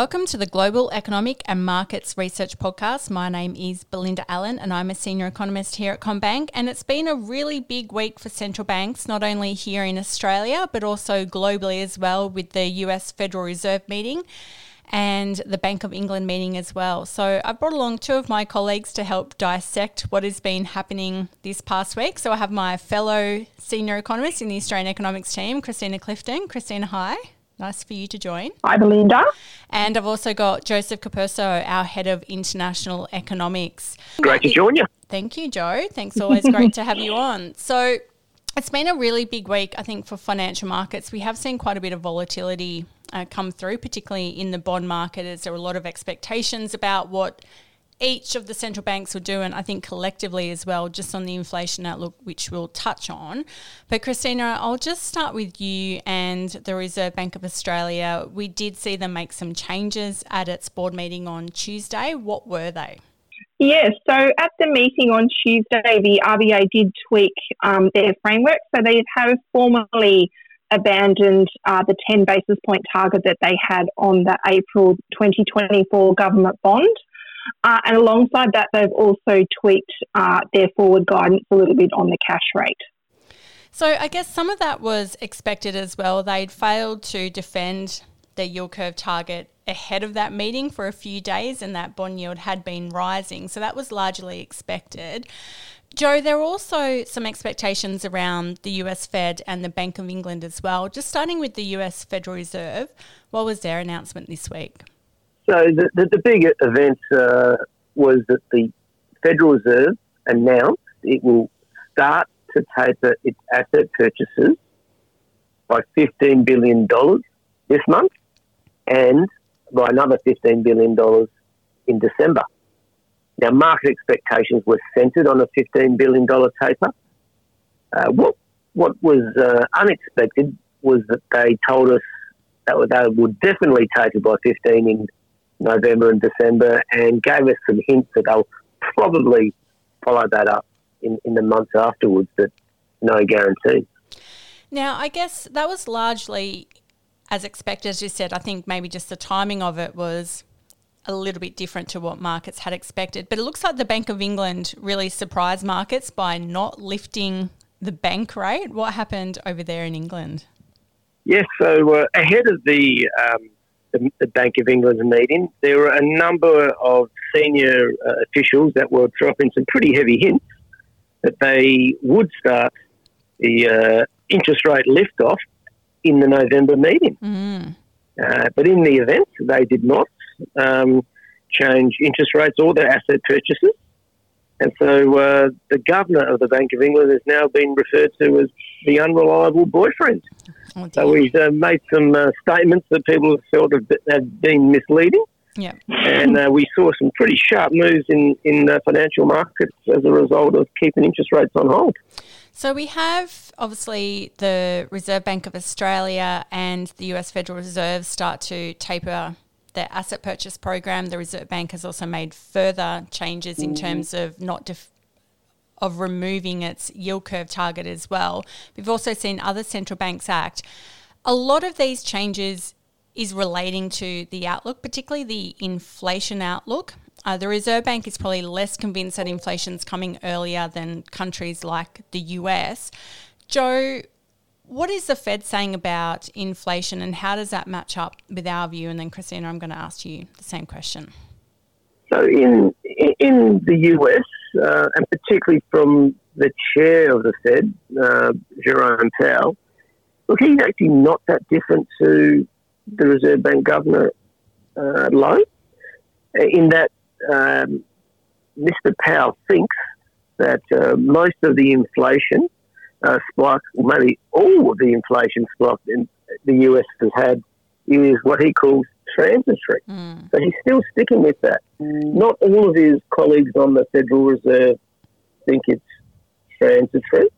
Welcome to the Global Economic and Markets Research Podcast. My name is Belinda Allen and I'm a senior economist here at CommBank. And it's been a really big week for central banks, not only here in Australia, but also globally as well, with the US Federal Reserve meeting and the Bank of England meeting as well. So I've brought along two of my colleagues to help dissect what has been happening this past week. So I have my fellow senior economist in the Australian economics team, Kristina Clifton. Kristina, hi. Nice for you to join. Hi, Belinda. And I've also got Joseph Capurso, our head of international economics. Great to join you. Thank you, Joe. Thanks, always great to have you on. So, it's been a really big week, I think, for financial markets. We have seen quite a bit of volatility uh, come through, particularly in the bond market, as there were a lot of expectations about what each of the central banks will do, and I think collectively as well, just on the inflation outlook, which we'll touch on. But Kristina, I'll just start with you and the Reserve Bank of Australia. We did see them make some changes at its board meeting on Tuesday. What were they? Yes, so at the meeting on Tuesday, the RBA did tweak um, their framework. So they have formally abandoned uh, the 10 basis point target that they had on the April 2024 government bond. Uh, and alongside that, they've also tweaked uh, their forward guidance a little bit on the cash rate. So I guess some of that was expected as well. They'd failed to defend their yield curve target ahead of that meeting for a few days, and that bond yield had been rising. So that was largely expected. Joe, there are also some expectations around the US Fed and the Bank of England as well. Just starting with the US Federal Reserve, what was their announcement this week? So the, the, the big event uh, was that the Federal Reserve announced it will start to taper its asset purchases by $15 billion this month and by another $15 billion in December. Now, market expectations were centred on a $15 billion taper. Uh, what, what was uh, unexpected was that they told us that they would definitely taper by 15 in November and December and gave us some hints that they'll probably follow that up in, in the months afterwards, but no guarantee. Now, I guess that was largely as expected, as you said. I think maybe just the timing of it was a little bit different to what markets had expected. But it looks like the Bank of England really surprised markets by not lifting the bank rate. What happened over there in England? Yes, so uh, ahead of the um, the, the Bank of England meeting, there were a number of senior uh, officials that were dropping some pretty heavy hints that they would start the uh, interest rate lift off in the November meeting. Mm. Uh, but in the event, they did not um, change interest rates or their asset purchases. And so uh, the governor of the Bank of England has now been referred to as the unreliable boyfriend. Oh, so he's uh, made some uh, statements that people have felt have, have been misleading. Yeah. And uh, we saw some pretty sharp moves in, in the financial markets as a result of keeping interest rates on hold. So we have obviously the Reserve Bank of Australia and the US Federal Reserve start to taper their asset purchase program. The Reserve Bank has also made further changes in mm-hmm. terms of not def- of removing its yield curve target as well. We've also seen other central banks act. A lot of these changes is relating to the outlook, particularly the inflation outlook. Uh, the Reserve Bank is probably less convinced that inflation is coming earlier than countries like the US. Joe, what is the Fed saying about inflation and how does that match up with our view? And then, Kristina, I'm going to ask you the same question. So, in, in the US, uh, and particularly from the chair of the Fed, uh, Jerome Powell, look, he's actually not that different to the Reserve Bank governor uh, Lowe, in that um, Mr. Powell thinks that uh, most of the inflation uh, spike, maybe all of the inflation spike in the US has had, is what he calls transitory. Mm. So he's still sticking with that. Not all of his colleagues on the Federal Reserve think it's transitory.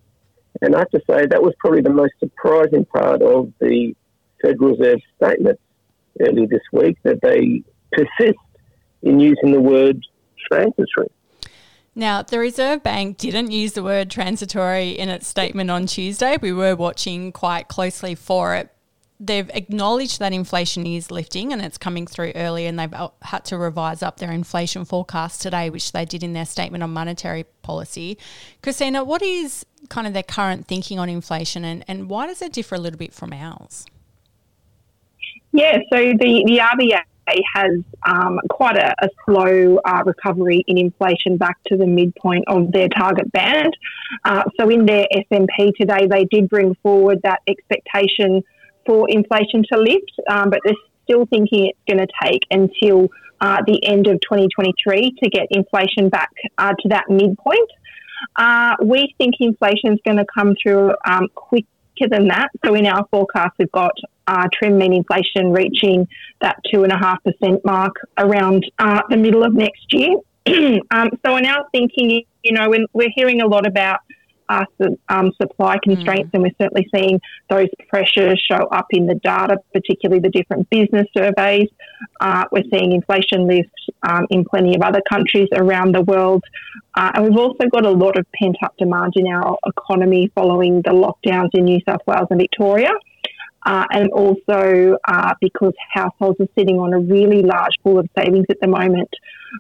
And I have to say, that was probably the most surprising part of the Federal Reserve statement earlier this week that they persist in using the word transitory. Now, the Reserve Bank didn't use the word transitory in its statement on Tuesday. We were watching quite closely for it. They've acknowledged that inflation is lifting and it's coming through early, and they've had to revise up their inflation forecast today, which they did in their statement on monetary policy. Kristina, what is kind of their current thinking on inflation and, and why does it differ a little bit from ours? Yeah, so the, the RBA has um, quite a, a slow uh, recovery in inflation back to the midpoint of their target band. Uh, so in their SMP today, they did bring forward that expectation for inflation to lift, um, but they're still thinking it's going to take until uh, the end of 2023 to get inflation back uh, to that midpoint. Uh, we think inflation is going to come through um, quicker than that. So in our forecast, we've got uh, trim mean inflation reaching that 2.5% mark around uh, the middle of next year. um, so in our thinking, you know, when we're hearing a lot about uh, um, supply constraints, mm. and we're certainly seeing those pressures show up in the data, particularly the different business surveys. Uh, we're seeing inflation lift um, in plenty of other countries around the world. Uh, and we've also got a lot of pent up demand in our economy following the lockdowns in New South Wales and Victoria uh, and also uh, because households are sitting on a really large pool of savings at the moment.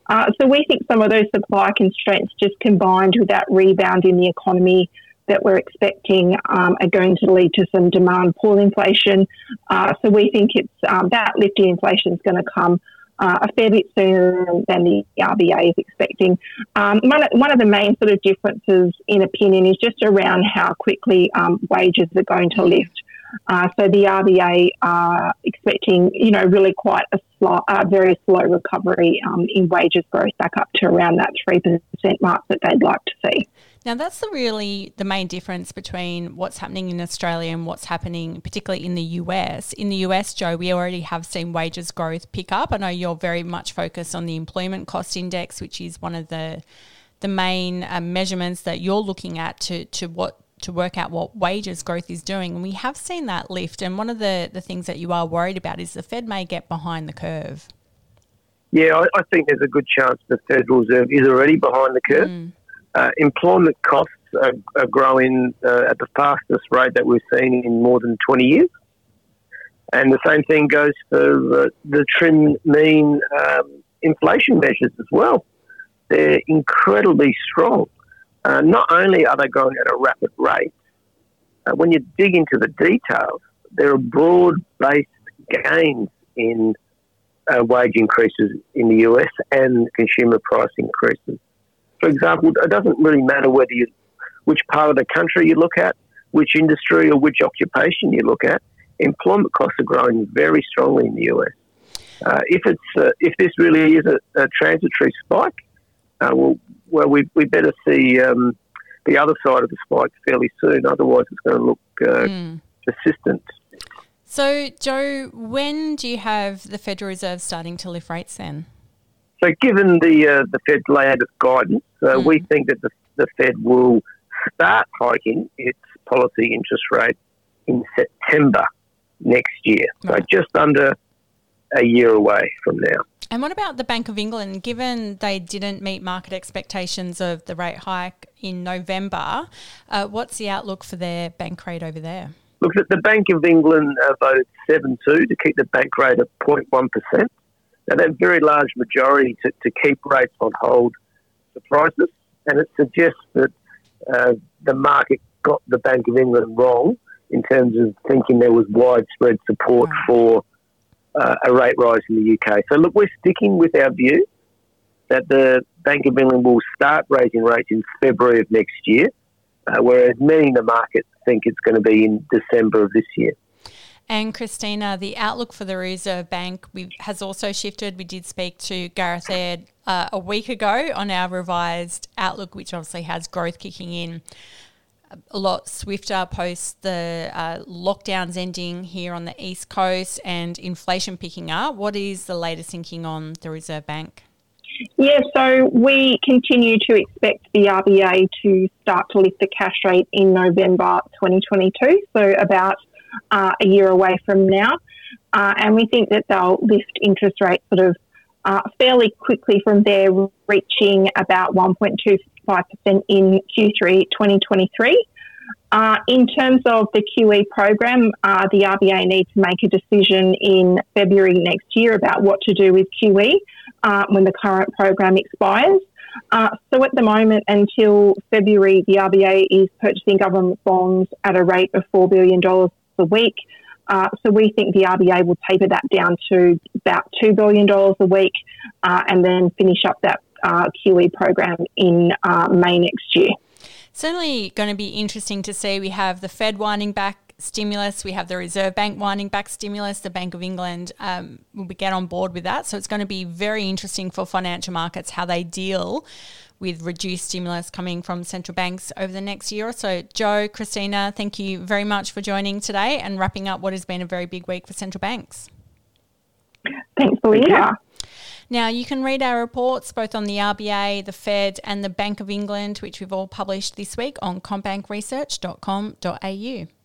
Uh, so we think some of those supply constraints, just combined with that rebound in the economy that we're expecting, um, are going to lead to some demand pull inflation. Uh, so we think it's um, that lifting inflation is going to come. Uh, a fair bit sooner than the RBA is expecting. Um, one, one, of the main sort of differences in opinion is just around how quickly um, wages are going to lift. Uh, so the RBA are expecting, you know, really quite a slow, uh, very slow recovery um, in wages growth back up to around that 3% mark that they'd like to see. Now, that's the really the main difference between what's happening in Australia and what's happening, particularly in the US. In the US, Joe, we already have seen wages growth pick up. I know you're very much focused on the employment cost index, which is one of the the main uh, measurements that you're looking at to to what to work out what wages growth is doing. And we have seen that lift. And one of the, the things that you are worried about is the Fed may get behind the curve. Yeah, I, I think there's a good chance the Federal Reserve is already behind the curve. Mm. Uh, employment costs are, are growing uh, at the fastest rate that we've seen in more than 20 years. And the same thing goes for uh, the trim mean um, inflation measures as well. They're incredibly strong. Uh, not only are they growing at a rapid rate, uh, when you dig into the details, there are broad based gains in uh, wage increases in the US and consumer price increases. For example, it doesn't really matter whether you, which part of the country you look at, which industry or which occupation you look at, employment costs are growing very strongly in the US. Uh, if it's uh, if this really is a, a transitory spike, uh, well, well, we, we better see um, the other side of the spike fairly soon. Otherwise, it's going to look uh, mm. persistent. So, Joe, when do you have the Federal Reserve starting to lift rates then? So, given the uh, the Fed's latest guidance, uh, mm. we think that the, the Fed will start hiking its policy interest rate in September next year. Right. So, just under a year away from now. And what about the Bank of England? Given they didn't meet market expectations of the rate hike in November, uh, what's the outlook for their bank rate over there? Look, the Bank of England uh, voted 7 2 to keep the bank rate at 0.1%. Now, that very large majority to, to keep rates on hold surprises, and it suggests that uh, the market got the Bank of England wrong in terms of thinking there was widespread support for uh, a rate rise in the UK. So, look, we're sticking with our view that the Bank of England will start raising rates in February of next year, uh, whereas many in the market think it's going to be in December of this year. And Kristina, the outlook for the Reserve Bank has also shifted. We did speak to Gareth Aird uh, a week ago on our revised outlook, which obviously has growth kicking in. A lot swifter post the uh, lockdowns ending here on the East Coast and inflation picking up. What is the latest thinking on the Reserve Bank? Yeah, so we continue to expect the RBA to start to lift the cash rate in November 2022, so about uh, a year away from now. Uh, and we think that they'll lift interest rates sort of uh, fairly quickly from there, reaching about 1.25% in Q3 2023. Uh, in terms of the QE program, uh, the RBA needs to make a decision in February next year about what to do with QE uh, when the current program expires. Uh, so at the moment, until February, the RBA is purchasing government bonds at a rate of $4 billion a week. Uh, so we think the RBA will taper that down to about $2 billion a week uh, and then finish up that uh, QE program in uh, May next year. Certainly going to be interesting to see. We have the Fed winding back stimulus, we have the Reserve Bank winding back stimulus, the Bank of England um, will get on board with that. So it's going to be very interesting for financial markets how they deal with reduced stimulus coming from central banks over the next year or so. Joe, Kristina, thank you very much for joining today and wrapping up what has been a very big week for central banks. Thanks, Belinda. Now, you can read our reports both on the RBA, the Fed, and the Bank of England, which we've all published this week on commbankresearch.com.au.